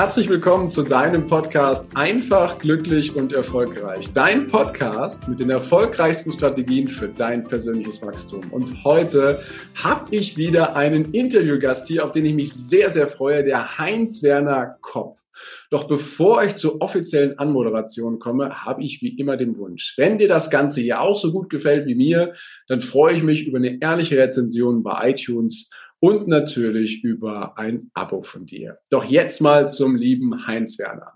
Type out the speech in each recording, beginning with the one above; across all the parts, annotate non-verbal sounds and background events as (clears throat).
Herzlich willkommen zu deinem Podcast Einfach, glücklich und erfolgreich. Dein Podcast mit den erfolgreichsten Strategien für dein persönliches Wachstum. Und heute habe ich wieder einen Interviewgast hier, auf den ich mich sehr, sehr freue, der Heinz-Werner Kopp. Doch bevor ich zur offiziellen Anmoderation komme, habe ich wie immer den Wunsch. Wenn dir das Ganze hier auch so gut gefällt wie mir, dann freue ich mich über eine ehrliche Rezension bei iTunes und natürlich über ein Abo von dir. Doch jetzt mal zum lieben Heinz Werner.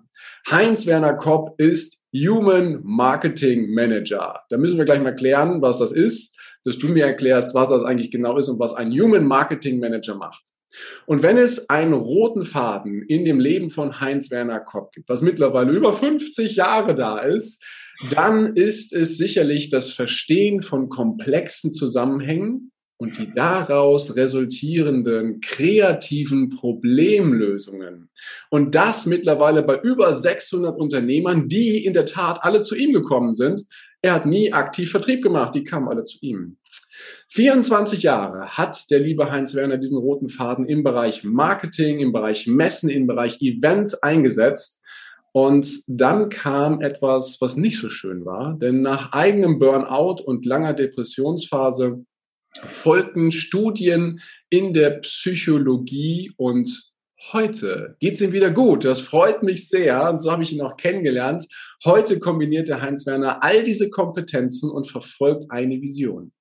Heinz Werner Kopp ist Human Marketing Manager. Da müssen wir gleich mal klären, was das ist, dass du mir erklärst, was das eigentlich genau ist und was ein Human Marketing Manager macht. Und wenn es einen roten Faden in dem Leben von Heinz Werner Kopp gibt, was mittlerweile über 50 Jahre da ist, dann ist es sicherlich das Verstehen von komplexen Zusammenhängen und die daraus resultierenden kreativen Problemlösungen. Und das mittlerweile bei über 600 Unternehmern, die in der Tat alle zu ihm gekommen sind. Er hat nie aktiv Vertrieb gemacht, die kamen alle zu ihm. 24 Jahre hat der liebe Heinz Werner diesen roten Faden im Bereich Marketing, im Bereich Messen, im Bereich Events eingesetzt. Und dann kam etwas, was nicht so schön war, denn nach eigenem Burnout und langer Depressionsphase folgten Studien in der Psychologie und heute geht es ihm wieder gut. Das freut mich sehr und so habe ich ihn auch kennengelernt. Heute kombiniert der Heinz Werner all diese Kompetenzen und verfolgt eine Vision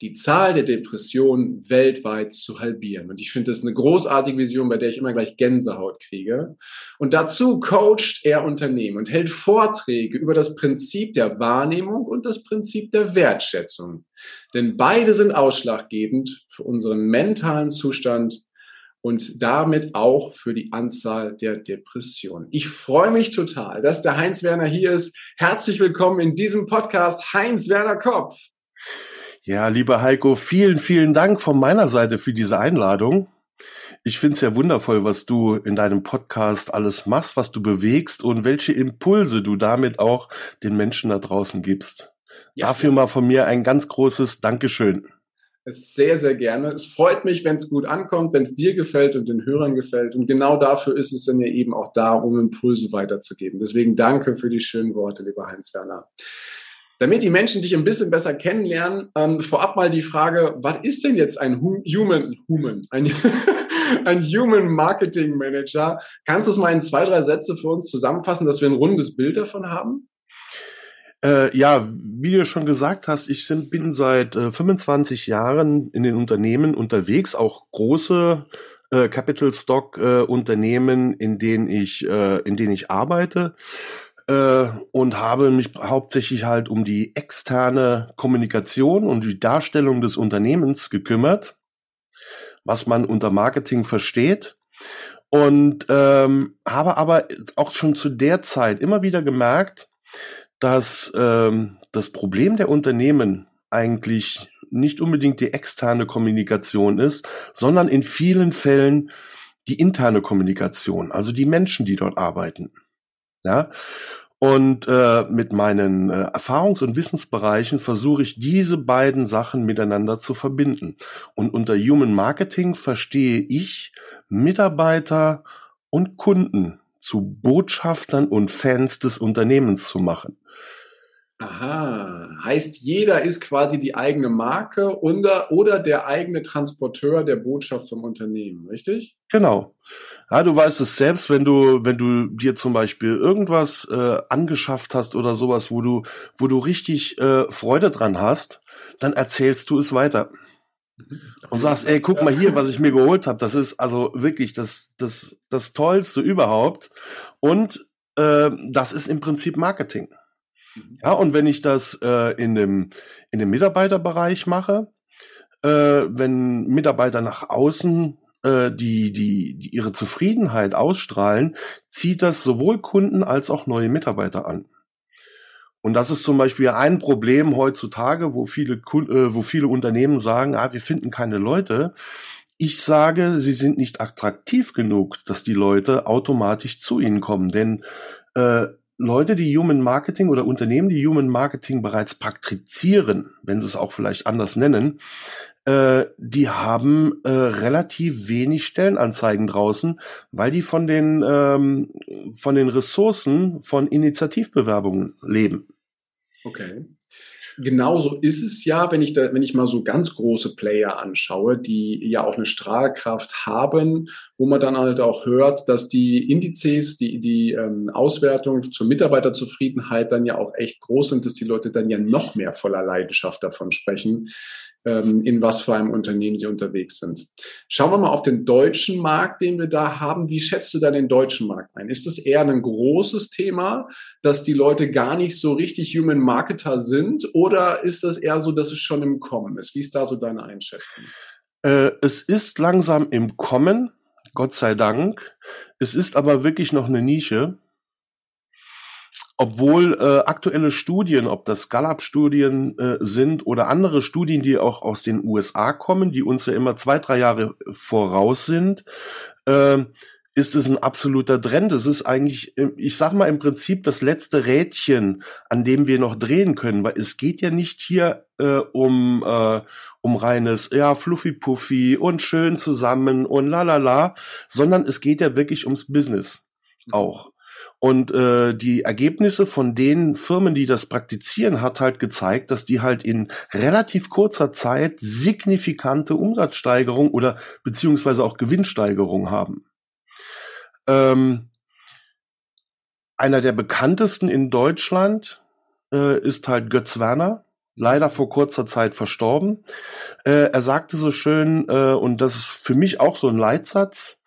die Zahl der Depressionen weltweit zu halbieren. Und ich finde das eine großartige Vision, bei der ich immer gleich Gänsehaut kriege. Und dazu coacht er Unternehmen und hält Vorträge über das Prinzip der Wahrnehmung und das Prinzip der Wertschätzung. Denn beide sind ausschlaggebend für unseren mentalen Zustand und damit auch für die Anzahl der Depressionen. Ich freue mich total, dass der Heinz Werner hier ist. Herzlich willkommen in diesem Podcast, Heinz Werner Kopf. Ja, lieber Heiko, vielen, vielen Dank von meiner Seite für diese Einladung. Ich finde es ja wundervoll, was du in deinem Podcast alles machst, was du bewegst und welche Impulse du damit auch den Menschen da draußen gibst. Ja, Dafür mal von mir ein ganz großes Dankeschön. Sehr, sehr gerne. Es freut mich, wenn es gut ankommt, wenn es dir gefällt und den Hörern gefällt. Und genau dafür ist es dann ja eben auch da, um Impulse weiterzugeben. Deswegen danke für die schönen Worte, lieber Heinz Werner. Damit die Menschen dich ein bisschen besser kennenlernen, ähm, vorab mal die Frage, was ist denn jetzt ein Human, Human, ein, (laughs) ein Human Marketing Manager? Kannst du es mal in zwei, drei Sätze für uns zusammenfassen, dass wir ein rundes Bild davon haben? Äh, ja, wie du schon gesagt hast, ich sind, bin seit äh, 25 Jahren in den Unternehmen unterwegs, auch große äh, Capital Stock äh, Unternehmen, in denen ich, äh, in denen ich arbeite äh, und habe mich hauptsächlich halt um die externe Kommunikation und die Darstellung des Unternehmens gekümmert, was man unter Marketing versteht. Und ähm, habe aber auch schon zu der Zeit immer wieder gemerkt, dass ähm, das Problem der Unternehmen eigentlich nicht unbedingt die externe Kommunikation ist, sondern in vielen Fällen die interne Kommunikation, also die Menschen, die dort arbeiten. Ja. Und äh, mit meinen äh, Erfahrungs- und Wissensbereichen versuche ich diese beiden Sachen miteinander zu verbinden. Und unter Human Marketing verstehe ich Mitarbeiter und Kunden zu Botschaftern und Fans des Unternehmens zu machen. Aha, heißt jeder ist quasi die eigene Marke oder, oder der eigene Transporteur der Botschaft vom Unternehmen, richtig? Genau. Ja, du weißt es selbst, wenn du, wenn du dir zum Beispiel irgendwas äh, angeschafft hast oder sowas, wo du, wo du richtig äh, Freude dran hast, dann erzählst du es weiter. Und sagst, ey, guck mal hier, was ich mir geholt habe. Das ist also wirklich das, das, das Tollste überhaupt. Und äh, das ist im Prinzip Marketing. Ja, und wenn ich das äh, in, dem, in dem Mitarbeiterbereich mache, äh, wenn Mitarbeiter nach außen äh, die, die, die ihre Zufriedenheit ausstrahlen, zieht das sowohl Kunden als auch neue Mitarbeiter an. Und das ist zum Beispiel ein Problem heutzutage, wo viele, äh, wo viele Unternehmen sagen, ah, wir finden keine Leute. Ich sage, sie sind nicht attraktiv genug, dass die Leute automatisch zu ihnen kommen. Denn äh, Leute, die Human Marketing oder Unternehmen, die Human Marketing bereits praktizieren, wenn sie es auch vielleicht anders nennen, äh, die haben äh, relativ wenig Stellenanzeigen draußen, weil die von den ähm, von den Ressourcen von Initiativbewerbungen leben. Okay genauso ist es ja, wenn ich da, wenn ich mal so ganz große Player anschaue, die ja auch eine Strahlkraft haben, wo man dann halt auch hört, dass die Indizes, die, die ähm, Auswertung zur Mitarbeiterzufriedenheit dann ja auch echt groß sind, dass die Leute dann ja noch mehr voller Leidenschaft davon sprechen, in was für einem Unternehmen sie unterwegs sind. Schauen wir mal auf den deutschen Markt, den wir da haben. Wie schätzt du da den deutschen Markt ein? Ist es eher ein großes Thema, dass die Leute gar nicht so richtig Human Marketer sind? Oder ist das eher so, dass es schon im Kommen ist? Wie ist da so deine Einschätzung? Äh, es ist langsam im Kommen, Gott sei Dank. Es ist aber wirklich noch eine Nische obwohl äh, aktuelle Studien, ob das Gallup-Studien äh, sind oder andere Studien, die auch aus den USA kommen, die uns ja immer zwei, drei Jahre voraus sind, äh, ist es ein absoluter Trend. Es ist eigentlich, ähm, ich sag mal im Prinzip das letzte Rädchen, an dem wir noch drehen können, weil es geht ja nicht hier äh, um äh, um reines ja fluffy puffy und schön zusammen und la la la, sondern es geht ja wirklich ums Business auch. Und äh, die Ergebnisse von den Firmen, die das praktizieren, hat halt gezeigt, dass die halt in relativ kurzer Zeit signifikante Umsatzsteigerung oder beziehungsweise auch Gewinnsteigerung haben. Ähm, einer der bekanntesten in Deutschland äh, ist halt Götz Werner, leider vor kurzer Zeit verstorben. Äh, er sagte so schön, äh, und das ist für mich auch so ein Leitsatz,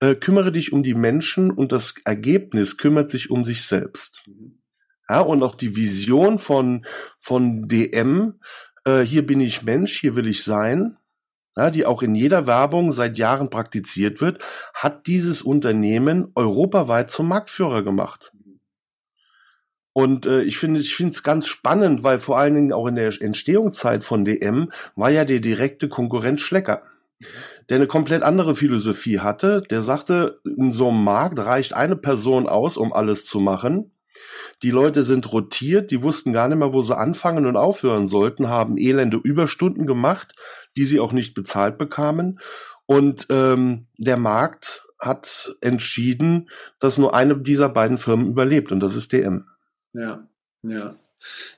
äh, kümmere dich um die Menschen und das Ergebnis kümmert sich um sich selbst. Ja, und auch die Vision von, von DM, äh, hier bin ich Mensch, hier will ich sein, ja, die auch in jeder Werbung seit Jahren praktiziert wird, hat dieses Unternehmen europaweit zum Marktführer gemacht. Und äh, ich finde ich finde es ganz spannend, weil vor allen Dingen auch in der Entstehungszeit von DM war ja der direkte Konkurrent Schlecker der eine komplett andere Philosophie hatte. Der sagte, in so einem Markt reicht eine Person aus, um alles zu machen. Die Leute sind rotiert, die wussten gar nicht mehr, wo sie anfangen und aufhören sollten, haben elende Überstunden gemacht, die sie auch nicht bezahlt bekamen. Und ähm, der Markt hat entschieden, dass nur eine dieser beiden Firmen überlebt und das ist DM. Ja, ja.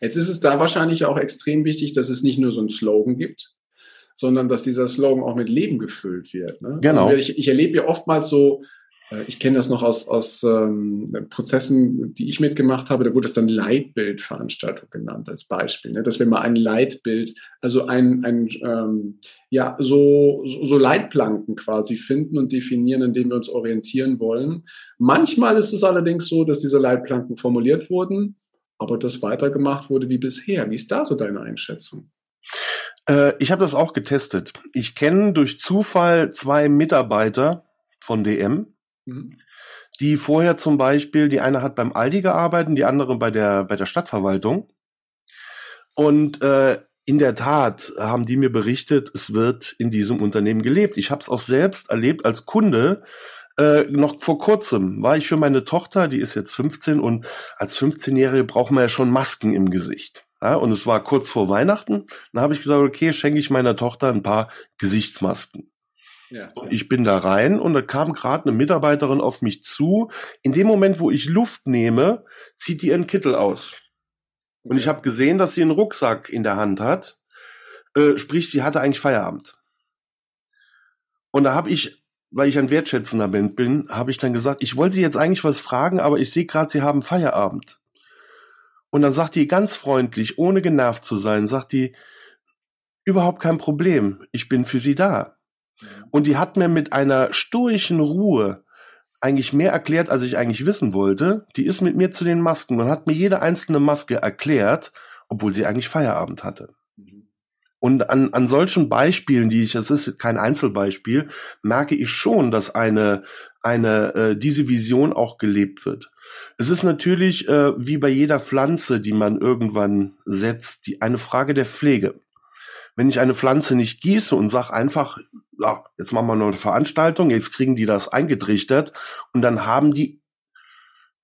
Jetzt ist es da wahrscheinlich auch extrem wichtig, dass es nicht nur so einen Slogan gibt, sondern dass dieser Slogan auch mit Leben gefüllt wird. Ne? Genau. Also ich, ich erlebe ja oftmals so, äh, ich kenne das noch aus, aus ähm, Prozessen, die ich mitgemacht habe, da wurde es dann Leitbildveranstaltung genannt als Beispiel, ne? dass wir mal ein Leitbild, also ein, ein ähm, ja, so, so Leitplanken quasi finden und definieren, in denen wir uns orientieren wollen. Manchmal ist es allerdings so, dass diese Leitplanken formuliert wurden, aber das weitergemacht wurde wie bisher. Wie ist da so deine Einschätzung? Äh, ich habe das auch getestet. Ich kenne durch Zufall zwei Mitarbeiter von DM, mhm. die vorher zum Beispiel, die eine hat beim Aldi gearbeitet, die andere bei der, bei der Stadtverwaltung. Und äh, in der Tat haben die mir berichtet, es wird in diesem Unternehmen gelebt. Ich habe es auch selbst erlebt als Kunde. Äh, noch vor kurzem war ich für meine Tochter, die ist jetzt 15 und als 15-Jährige braucht man ja schon Masken im Gesicht. Ja, und es war kurz vor Weihnachten. Dann habe ich gesagt, okay, schenke ich meiner Tochter ein paar Gesichtsmasken. Ja. Und ich bin da rein und da kam gerade eine Mitarbeiterin auf mich zu. In dem Moment, wo ich Luft nehme, zieht die ihren Kittel aus. Und ich habe gesehen, dass sie einen Rucksack in der Hand hat. Äh, sprich, sie hatte eigentlich Feierabend. Und da habe ich, weil ich ein wertschätzender Mensch bin, habe ich dann gesagt, ich wollte sie jetzt eigentlich was fragen, aber ich sehe gerade, sie haben Feierabend. Und dann sagt die ganz freundlich, ohne genervt zu sein, sagt die, überhaupt kein Problem, ich bin für Sie da. Und die hat mir mit einer stoischen Ruhe eigentlich mehr erklärt, als ich eigentlich wissen wollte. Die ist mit mir zu den Masken und hat mir jede einzelne Maske erklärt, obwohl sie eigentlich Feierabend hatte. Mhm. Und an, an solchen Beispielen, die ich, das ist kein Einzelbeispiel, merke ich schon, dass eine, eine, äh, diese Vision auch gelebt wird. Es ist natürlich äh, wie bei jeder Pflanze, die man irgendwann setzt, die eine Frage der Pflege. Wenn ich eine Pflanze nicht gieße und sage einfach, ja, jetzt machen wir noch eine Veranstaltung, jetzt kriegen die das eingetrichtert und dann haben die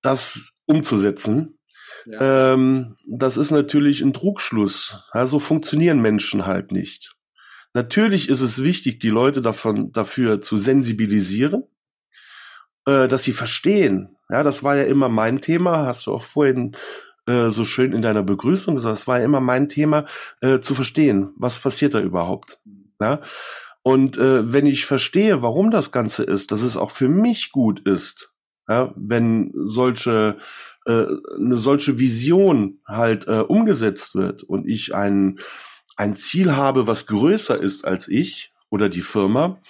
das umzusetzen. Ja. Ähm, das ist natürlich ein Trugschluss. Ja, so funktionieren Menschen halt nicht. Natürlich ist es wichtig, die Leute davon, dafür zu sensibilisieren, äh, dass sie verstehen. Ja, das war ja immer mein Thema, hast du auch vorhin äh, so schön in deiner Begrüßung gesagt, es war ja immer mein Thema, äh, zu verstehen, was passiert da überhaupt. Ja? Und äh, wenn ich verstehe, warum das Ganze ist, dass es auch für mich gut ist, ja, wenn solche äh, eine solche Vision halt äh, umgesetzt wird und ich ein ein Ziel habe, was größer ist als ich oder die Firma,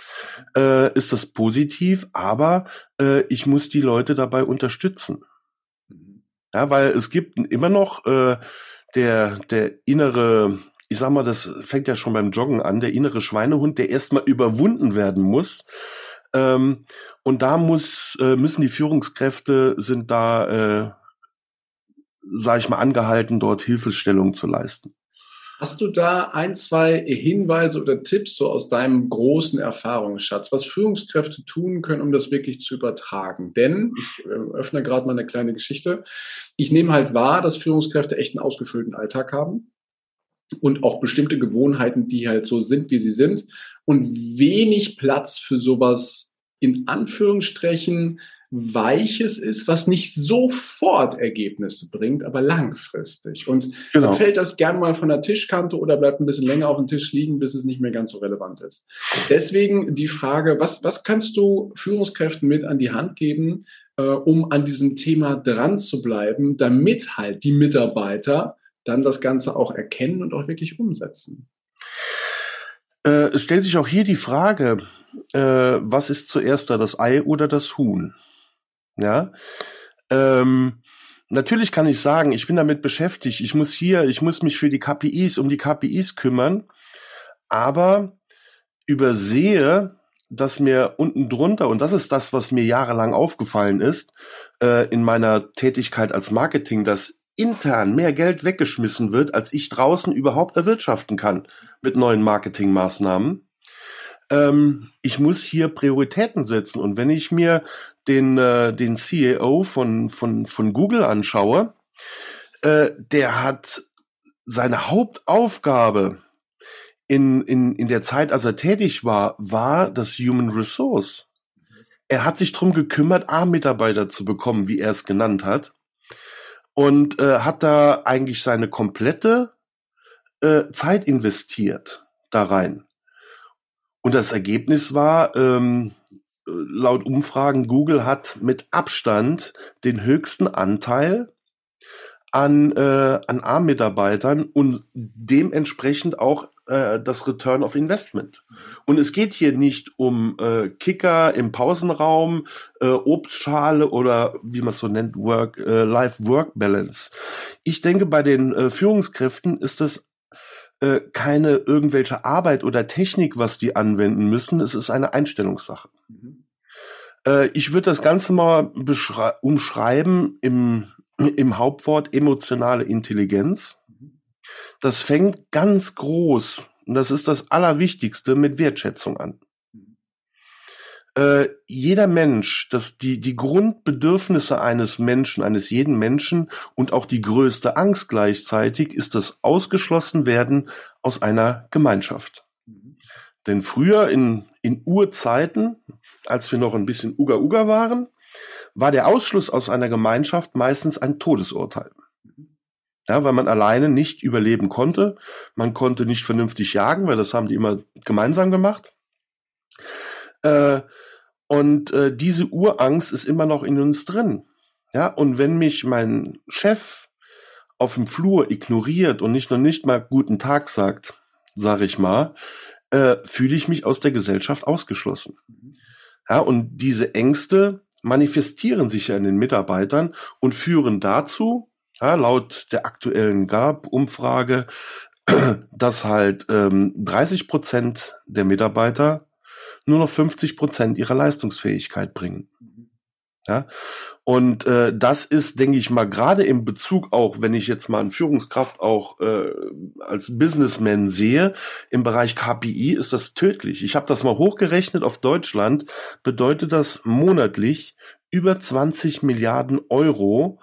äh, ist das positiv, aber äh, ich muss die Leute dabei unterstützen. Ja, weil es gibt immer noch äh, der, der innere, ich sag mal, das fängt ja schon beim Joggen an, der innere Schweinehund, der erstmal überwunden werden muss. Ähm, und da muss, äh, müssen die Führungskräfte sind da, äh, sag ich mal, angehalten, dort Hilfestellung zu leisten. Hast du da ein, zwei Hinweise oder Tipps so aus deinem großen Erfahrungsschatz, was Führungskräfte tun können, um das wirklich zu übertragen? Denn ich äh, öffne gerade mal eine kleine Geschichte. Ich nehme halt wahr, dass Führungskräfte echt einen ausgefüllten Alltag haben und auch bestimmte Gewohnheiten, die halt so sind, wie sie sind und wenig Platz für sowas in Anführungsstrichen Weiches ist, was nicht sofort Ergebnisse bringt, aber langfristig. Und genau. dann fällt das gern mal von der Tischkante oder bleibt ein bisschen länger auf dem Tisch liegen, bis es nicht mehr ganz so relevant ist. Deswegen die Frage, was, was kannst du Führungskräften mit an die Hand geben, äh, um an diesem Thema dran zu bleiben, damit halt die Mitarbeiter dann das Ganze auch erkennen und auch wirklich umsetzen? Äh, es stellt sich auch hier die Frage, äh, was ist zuerst da, das Ei oder das Huhn? Ja. Ähm, natürlich kann ich sagen, ich bin damit beschäftigt. Ich muss hier, ich muss mich für die KPIs, um die KPIs kümmern, aber übersehe, dass mir unten drunter, und das ist das, was mir jahrelang aufgefallen ist, äh, in meiner Tätigkeit als Marketing, dass intern mehr Geld weggeschmissen wird, als ich draußen überhaupt erwirtschaften kann mit neuen Marketingmaßnahmen. Ähm, ich muss hier Prioritäten setzen. Und wenn ich mir den, äh, den CEO von, von, von Google anschaue, äh, der hat seine Hauptaufgabe in, in, in der Zeit, als er tätig war, war das Human Resource. Er hat sich drum gekümmert, A-Mitarbeiter zu bekommen, wie er es genannt hat. Und äh, hat da eigentlich seine komplette äh, Zeit investiert da rein. Und das Ergebnis war, ähm, laut Umfragen, Google hat mit Abstand den höchsten Anteil an, äh, an A-Mitarbeitern und dementsprechend auch äh, das Return of Investment. Und es geht hier nicht um äh, Kicker im Pausenraum, äh, Obstschale oder wie man es so nennt, Work, äh, Life-Work-Balance. Ich denke, bei den äh, Führungskräften ist das äh, keine irgendwelche Arbeit oder Technik, was die anwenden müssen. Es ist eine Einstellungssache. Äh, ich würde das Ganze mal umschreiben im, im Hauptwort emotionale Intelligenz. Das fängt ganz groß, und das ist das Allerwichtigste, mit Wertschätzung an. Äh, jeder Mensch, dass die, die Grundbedürfnisse eines Menschen, eines jeden Menschen und auch die größte Angst gleichzeitig ist das Ausgeschlossenwerden aus einer Gemeinschaft. Mhm. Denn früher in, in Urzeiten, als wir noch ein bisschen Uga-Uga waren, war der Ausschluss aus einer Gemeinschaft meistens ein Todesurteil. Ja, weil man alleine nicht überleben konnte. Man konnte nicht vernünftig jagen, weil das haben die immer gemeinsam gemacht. Äh, und äh, diese Urangst ist immer noch in uns drin. Ja, und wenn mich mein Chef auf dem Flur ignoriert und nicht noch nicht mal guten Tag sagt, sage ich mal, äh, fühle ich mich aus der Gesellschaft ausgeschlossen. Ja, und diese Ängste manifestieren sich ja in den Mitarbeitern und führen dazu, ja, laut der aktuellen GAP-Umfrage, (clears throat) dass halt ähm, 30 Prozent der Mitarbeiter nur noch 50 Prozent ihrer Leistungsfähigkeit bringen. Ja, und äh, das ist, denke ich mal, gerade im Bezug auch, wenn ich jetzt mal eine Führungskraft auch äh, als Businessman sehe, im Bereich KPI ist das tödlich. Ich habe das mal hochgerechnet auf Deutschland, bedeutet das monatlich über 20 Milliarden Euro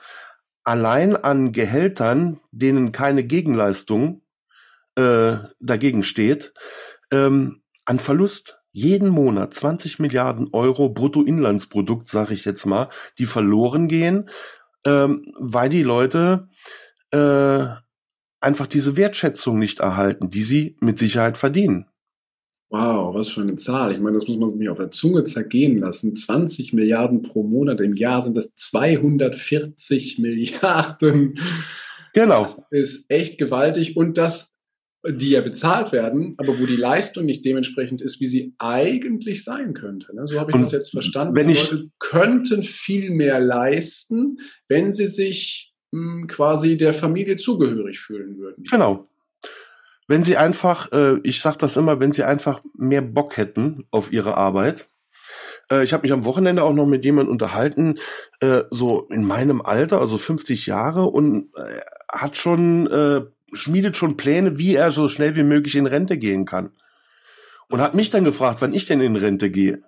allein an Gehältern, denen keine Gegenleistung äh, dagegen steht, ähm, an Verlust jeden Monat 20 Milliarden Euro Bruttoinlandsprodukt, sage ich jetzt mal, die verloren gehen, ähm, weil die Leute äh, einfach diese Wertschätzung nicht erhalten, die sie mit Sicherheit verdienen. Wow, was für eine Zahl. Ich meine, das muss man sich auf der Zunge zergehen lassen. 20 Milliarden pro Monat im Jahr sind das 240 Milliarden. Genau. Das ist echt gewaltig. Und das, die ja bezahlt werden, aber wo die Leistung nicht dementsprechend ist, wie sie eigentlich sein könnte. Ne? So habe ich Und das jetzt verstanden. Wenn die Leute könnten viel mehr leisten, wenn sie sich mh, hm, quasi der Familie zugehörig fühlen würden. Genau wenn sie einfach, äh, ich sag das immer, wenn sie einfach mehr Bock hätten auf ihre Arbeit. Äh, ich habe mich am Wochenende auch noch mit jemandem unterhalten, äh, so in meinem Alter, also 50 Jahre, und hat schon, schmiedet schon Pläne, wie er so schnell wie möglich in Rente gehen kann. Und hat mich dann gefragt, wann ich denn in Rente gehe.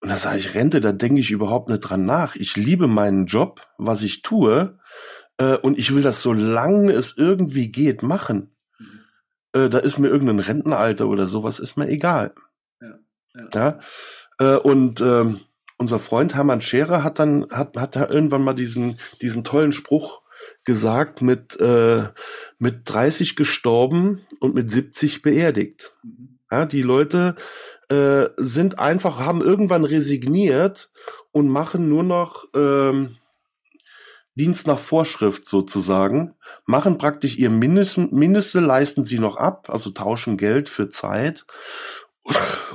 Und da sage ich, Rente, da denke ich überhaupt nicht dran nach. Ich liebe meinen Job, was ich tue, äh, und ich will das so lange es irgendwie geht machen äh, da ist mir irgendein Rentenalter oder sowas, ist mir egal. Ja. ja. ja? Äh, und ähm, unser Freund Hermann Scherer hat dann, hat, hat da irgendwann mal diesen, diesen tollen Spruch gesagt mit, äh, mit 30 gestorben und mit 70 beerdigt. Ja, die Leute äh, sind einfach, haben irgendwann resigniert und machen nur noch ähm, Dienst nach Vorschrift sozusagen, machen praktisch ihr Mindest, Mindeste, leisten sie noch ab, also tauschen Geld für Zeit.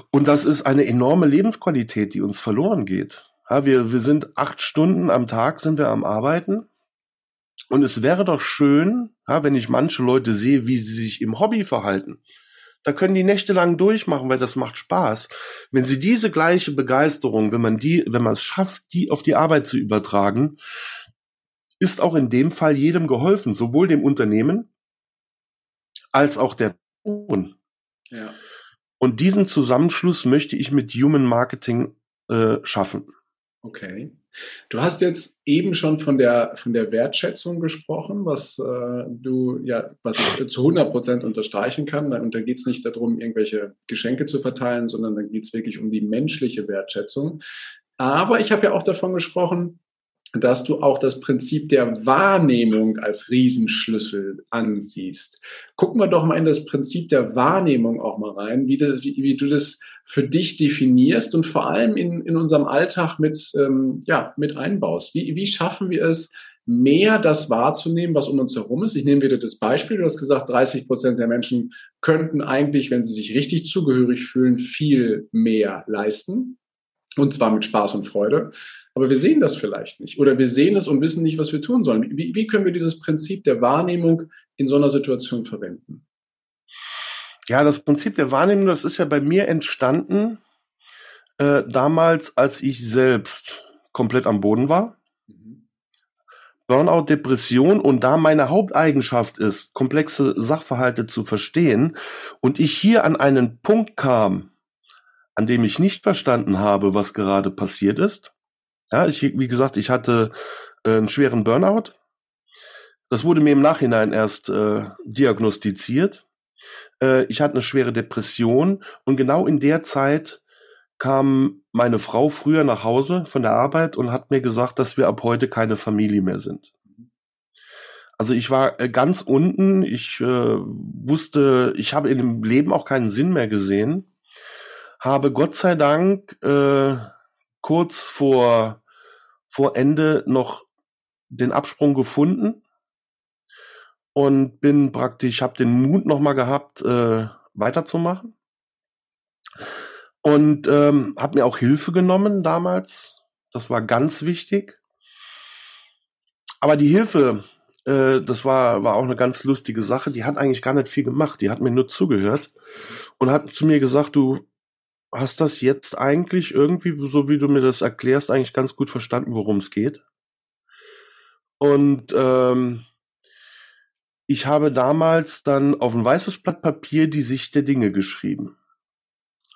Und das ist eine enorme Lebensqualität, die uns verloren geht. Ja, wir, wir sind acht Stunden am Tag sind wir am Arbeiten. Und es wäre doch schön, ja, wenn ich manche Leute sehe, wie sie sich im Hobby verhalten. Da können die Nächte lang durchmachen, weil das macht Spaß. Wenn sie diese gleiche Begeisterung, wenn man die, wenn man es schafft, die auf die Arbeit zu übertragen, ist auch in dem Fall jedem geholfen, sowohl dem Unternehmen als auch der Person. Ja. Und diesen Zusammenschluss möchte ich mit Human Marketing äh, schaffen. Okay. Du hast jetzt eben schon von der, von der Wertschätzung gesprochen, was äh, du ja, was ich zu 100 Prozent unterstreichen kann. Und da geht es nicht darum, irgendwelche Geschenke zu verteilen, sondern da geht es wirklich um die menschliche Wertschätzung. Aber ich habe ja auch davon gesprochen, dass du auch das Prinzip der Wahrnehmung als Riesenschlüssel ansiehst. Gucken wir doch mal in das Prinzip der Wahrnehmung auch mal rein, wie, das, wie, wie du das für dich definierst und vor allem in, in unserem Alltag mit, ähm, ja, mit einbaust. Wie, wie schaffen wir es, mehr das wahrzunehmen, was um uns herum ist. Ich nehme wieder das Beispiel, du hast gesagt, 30 Prozent der Menschen könnten eigentlich, wenn sie sich richtig zugehörig fühlen, viel mehr leisten. Und zwar mit Spaß und Freude. Aber wir sehen das vielleicht nicht. Oder wir sehen es und wissen nicht, was wir tun sollen. Wie, wie können wir dieses Prinzip der Wahrnehmung in so einer Situation verwenden? Ja, das Prinzip der Wahrnehmung, das ist ja bei mir entstanden äh, damals, als ich selbst komplett am Boden war. Mhm. Burnout, Depression und da meine Haupteigenschaft ist, komplexe Sachverhalte zu verstehen und ich hier an einen Punkt kam, an dem ich nicht verstanden habe, was gerade passiert ist. Ja, ich, wie gesagt, ich hatte äh, einen schweren Burnout. Das wurde mir im Nachhinein erst äh, diagnostiziert. Äh, ich hatte eine schwere Depression und genau in der Zeit kam meine Frau früher nach Hause von der Arbeit und hat mir gesagt, dass wir ab heute keine Familie mehr sind. Also ich war äh, ganz unten, ich äh, wusste, ich habe in dem Leben auch keinen Sinn mehr gesehen habe Gott sei Dank äh, kurz vor, vor Ende noch den Absprung gefunden und bin praktisch, habe den Mut nochmal gehabt, äh, weiterzumachen. Und ähm, habe mir auch Hilfe genommen damals. Das war ganz wichtig. Aber die Hilfe, äh, das war, war auch eine ganz lustige Sache. Die hat eigentlich gar nicht viel gemacht. Die hat mir nur zugehört und hat zu mir gesagt, du, hast das jetzt eigentlich irgendwie, so wie du mir das erklärst, eigentlich ganz gut verstanden, worum es geht. Und ähm, ich habe damals dann auf ein weißes Blatt Papier die Sicht der Dinge geschrieben.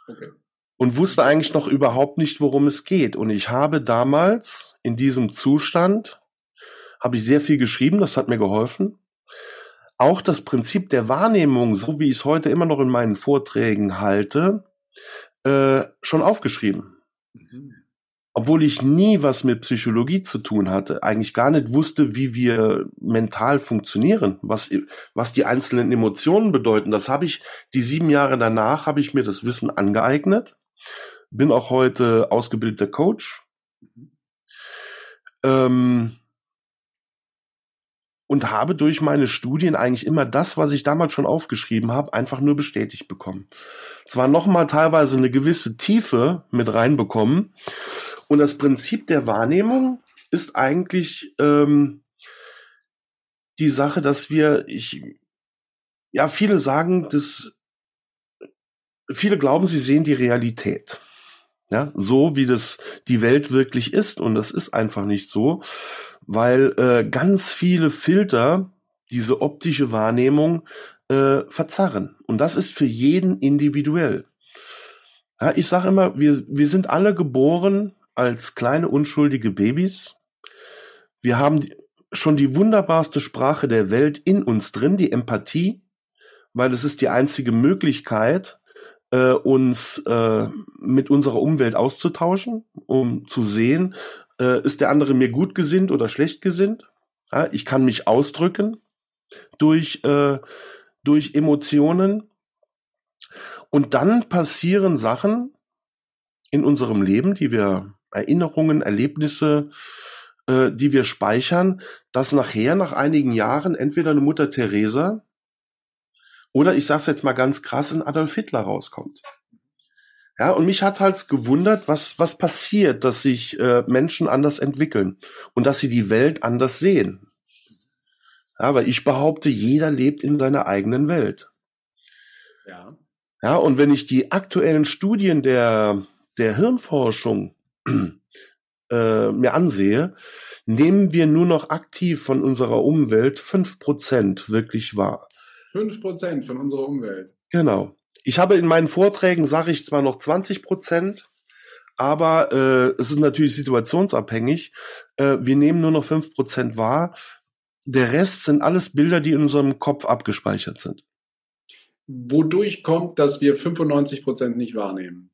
Okay. Und wusste eigentlich noch überhaupt nicht, worum es geht. Und ich habe damals in diesem Zustand, habe ich sehr viel geschrieben, das hat mir geholfen. auch das Prinzip der Wahrnehmung, so wie ich es heute immer noch in meinen Vorträgen halte, äh, schon aufgeschrieben. Mhm. Obwohl ich nie was mit Psychologie zu tun hatte, eigentlich gar nicht wusste, wie wir mental funktionieren, was, was die einzelnen Emotionen bedeuten. Das habe ich, die sieben Jahre danach habe ich mir das Wissen angeeignet. Bin auch heute ausgebildeter Coach. Mhm. Ähm, und habe durch meine Studien eigentlich immer das, was ich damals schon aufgeschrieben habe, einfach nur bestätigt bekommen. Zwar nochmal teilweise eine gewisse Tiefe mit reinbekommen. Und das Prinzip der Wahrnehmung ist eigentlich ähm, die Sache, dass wir, ich, ja, viele sagen, dass viele glauben, sie sehen die Realität. Ja, so wie das die Welt wirklich ist. Und das ist einfach nicht so weil äh, ganz viele Filter diese optische Wahrnehmung äh, verzerren. Und das ist für jeden individuell. Ja, ich sage immer, wir, wir sind alle geboren als kleine unschuldige Babys. Wir haben schon die wunderbarste Sprache der Welt in uns drin, die Empathie, weil es ist die einzige Möglichkeit, äh, uns äh, mit unserer Umwelt auszutauschen, um zu sehen, äh, ist der andere mir gut gesinnt oder schlecht gesinnt? Ja, ich kann mich ausdrücken durch, äh, durch Emotionen. Und dann passieren Sachen in unserem Leben, die wir Erinnerungen, Erlebnisse, äh, die wir speichern, dass nachher nach einigen Jahren entweder eine Mutter Teresa oder ich sag's jetzt mal ganz krass, ein Adolf Hitler rauskommt. Ja, und mich hat halt gewundert, was, was passiert, dass sich äh, Menschen anders entwickeln und dass sie die Welt anders sehen. Ja, weil ich behaupte, jeder lebt in seiner eigenen Welt. Ja. Ja, und wenn ich die aktuellen Studien der, der Hirnforschung (clears throat) äh, mir ansehe, nehmen wir nur noch aktiv von unserer Umwelt fünf Prozent wirklich wahr. Fünf Prozent von unserer Umwelt. Genau. Ich habe in meinen Vorträgen, sage ich zwar noch 20 Prozent, aber äh, es ist natürlich situationsabhängig. Äh, wir nehmen nur noch fünf Prozent wahr. Der Rest sind alles Bilder, die in unserem Kopf abgespeichert sind. Wodurch kommt, dass wir 95 Prozent nicht wahrnehmen?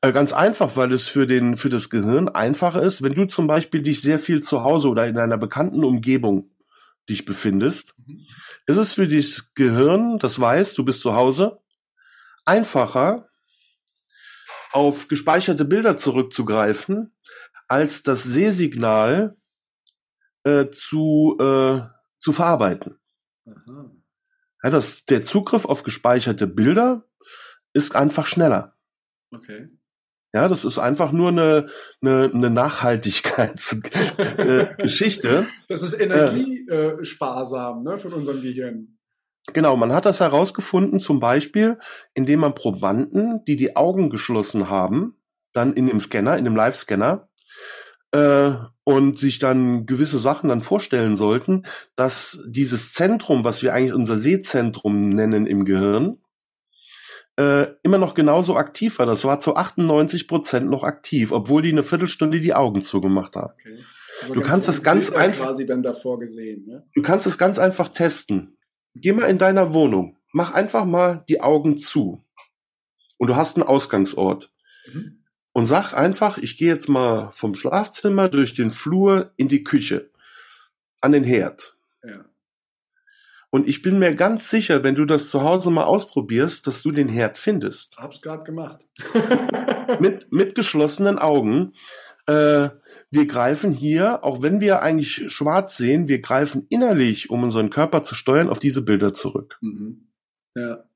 Äh, ganz einfach, weil es für, den, für das Gehirn einfacher ist, wenn du zum Beispiel dich sehr viel zu Hause oder in einer bekannten Umgebung dich befindest, mhm. ist es für das Gehirn, das weiß, du bist zu Hause, einfacher, auf gespeicherte Bilder zurückzugreifen, als das Sehsignal äh, zu, äh, zu verarbeiten. Ja, das, der Zugriff auf gespeicherte Bilder ist einfach schneller. Okay. Ja, das ist einfach nur eine, eine, eine Nachhaltigkeitsgeschichte. (laughs) Äh, das ist energiesparsam ne, von unserem Gehirn. Genau, man hat das herausgefunden, zum Beispiel, indem man Probanden, die die Augen geschlossen haben, dann in dem Scanner, in dem Live-Scanner, äh, und sich dann gewisse Sachen dann vorstellen sollten, dass dieses Zentrum, was wir eigentlich unser Sehzentrum nennen im Gehirn, äh, immer noch genauso aktiv war. Das war zu 98 Prozent noch aktiv, obwohl die eine Viertelstunde die Augen zugemacht haben. Okay. Also du kannst das ganz einfach quasi dann davor gesehen. Ne? Du kannst es ganz einfach testen. Geh mal in deiner Wohnung, mach einfach mal die Augen zu und du hast einen Ausgangsort. Mhm. Und sag einfach, ich gehe jetzt mal vom Schlafzimmer durch den Flur in die Küche, an den Herd. Ja. Und ich bin mir ganz sicher, wenn du das zu Hause mal ausprobierst, dass du den Herd findest. Hab's gerade gemacht. (laughs) (laughs) mit, mit geschlossenen Augen. Äh, wir greifen hier, auch wenn wir eigentlich schwarz sehen, wir greifen innerlich, um unseren Körper zu steuern, auf diese Bilder zurück. Mhm. Ja.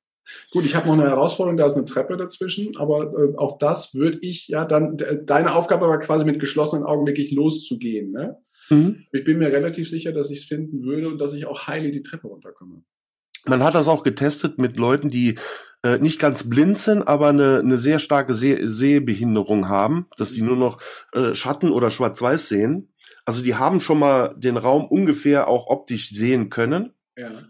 Gut, ich habe noch eine Herausforderung, da ist eine Treppe dazwischen, aber äh, auch das würde ich ja dann, deine Aufgabe war quasi mit geschlossenen Augen wirklich loszugehen. Ne? Mhm. Ich bin mir relativ sicher, dass ich es finden würde und dass ich auch heile die Treppe runterkomme. Man hat das auch getestet mit Leuten, die äh, nicht ganz blind sind, aber eine, eine sehr starke Seh Sehbehinderung haben, dass die nur noch äh, Schatten oder Schwarz-Weiß sehen. Also die haben schon mal den Raum ungefähr auch optisch sehen können. Ja.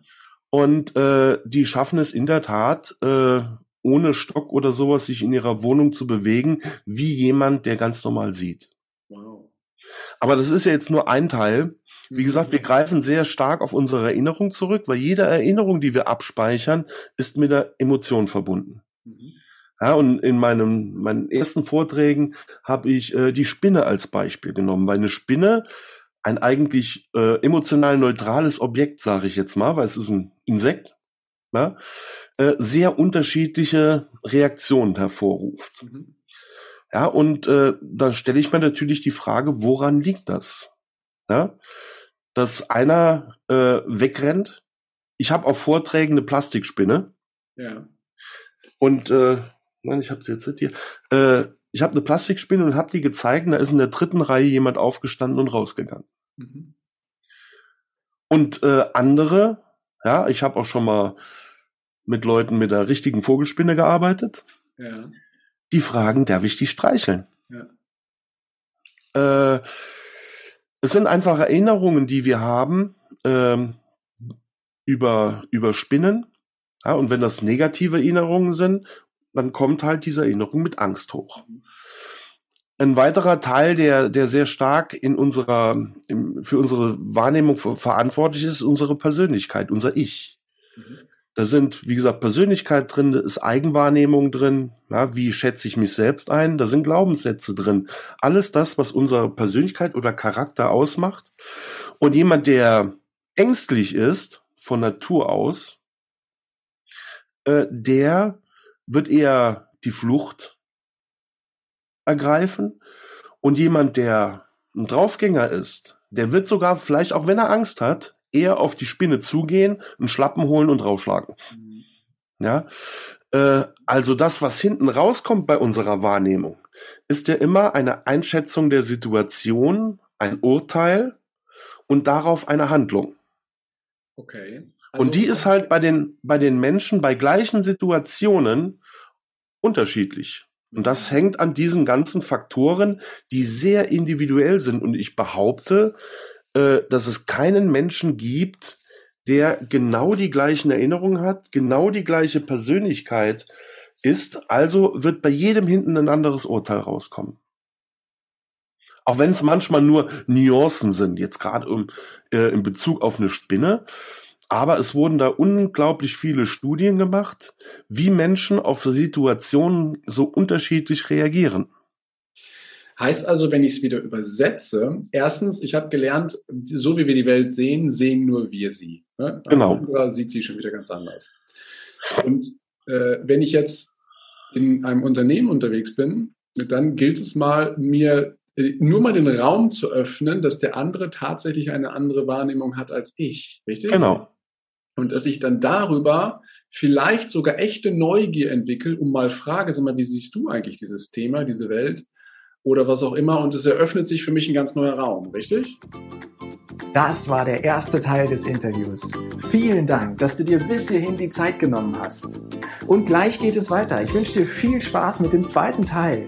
Und äh, die schaffen es in der Tat, äh, ohne Stock oder sowas sich in ihrer Wohnung zu bewegen, wie jemand, der ganz normal sieht. Aber das ist ja jetzt nur ein Teil. Wie gesagt, wir greifen sehr stark auf unsere Erinnerung zurück, weil jede Erinnerung, die wir abspeichern, ist mit der Emotion verbunden. Mhm. Ja, und in meinem, meinen ersten Vorträgen habe ich äh, die Spinne als Beispiel genommen, weil eine Spinne ein eigentlich äh, emotional neutrales Objekt, sage ich jetzt mal, weil es ist ein Insekt, ja, äh, sehr unterschiedliche Reaktionen hervorruft. Mhm. Ja, und äh, da stelle ich mir natürlich die Frage, woran liegt das? Ja, dass einer äh, wegrennt. Ich habe auf Vorträgen eine Plastikspinne. Ja. Und äh, nein, ich habe sie jetzt hier. Äh, ich habe eine Plastikspinne und habe die gezeigt. Und da ist in der dritten Reihe jemand aufgestanden und rausgegangen. Mhm. Und äh, andere, ja, ich habe auch schon mal mit Leuten mit der richtigen Vogelspinne gearbeitet. Ja. Die fragen, darf ich die streicheln? Ja. Äh, es sind einfach Erinnerungen, die wir haben ähm, über, über Spinnen. Ja, und wenn das negative Erinnerungen sind dann kommt halt diese Erinnerung mit Angst hoch. Ein weiterer Teil, der, der sehr stark in unserer, im, für unsere Wahrnehmung verantwortlich ist, ist unsere Persönlichkeit, unser Ich. Mhm. Da sind, wie gesagt, Persönlichkeit drin, da ist Eigenwahrnehmung drin, ja, wie schätze ich mich selbst ein, da sind Glaubenssätze drin. Alles das, was unsere Persönlichkeit oder Charakter ausmacht. Und jemand, der ängstlich ist, von Natur aus, äh, der wird eher die Flucht ergreifen und jemand, der ein Draufgänger ist, der wird sogar vielleicht, auch wenn er Angst hat, eher auf die Spinne zugehen, einen Schlappen holen und draufschlagen. Mhm. Ja, äh, also das, was hinten rauskommt bei unserer Wahrnehmung, ist ja immer eine Einschätzung der Situation, ein Urteil und darauf eine Handlung. Okay. Also, und die ist halt bei den, bei den Menschen bei gleichen Situationen unterschiedlich. Und das hängt an diesen ganzen Faktoren, die sehr individuell sind. Und ich behaupte, äh, dass es keinen Menschen gibt, der genau die gleichen Erinnerungen hat, genau die gleiche Persönlichkeit ist. Also wird bei jedem hinten ein anderes Urteil rauskommen. Auch wenn es manchmal nur Nuancen sind, jetzt gerade um, äh, in Bezug auf eine Spinne. Aber es wurden da unglaublich viele Studien gemacht, wie Menschen auf Situationen so unterschiedlich reagieren. Heißt also, wenn ich es wieder übersetze, erstens, ich habe gelernt, so wie wir die Welt sehen, sehen nur wir sie. Ne? Genau. Oder sieht sie schon wieder ganz anders. Und äh, wenn ich jetzt in einem Unternehmen unterwegs bin, dann gilt es mal, mir äh, nur mal den Raum zu öffnen, dass der andere tatsächlich eine andere Wahrnehmung hat als ich. Richtig? Genau. Und dass ich dann darüber vielleicht sogar echte Neugier entwickle, um mal frage, sag mal, wie siehst du eigentlich dieses Thema, diese Welt oder was auch immer? Und es eröffnet sich für mich ein ganz neuer Raum, richtig? Das war der erste Teil des Interviews. Vielen Dank, dass du dir bis hierhin die Zeit genommen hast. Und gleich geht es weiter. Ich wünsche dir viel Spaß mit dem zweiten Teil.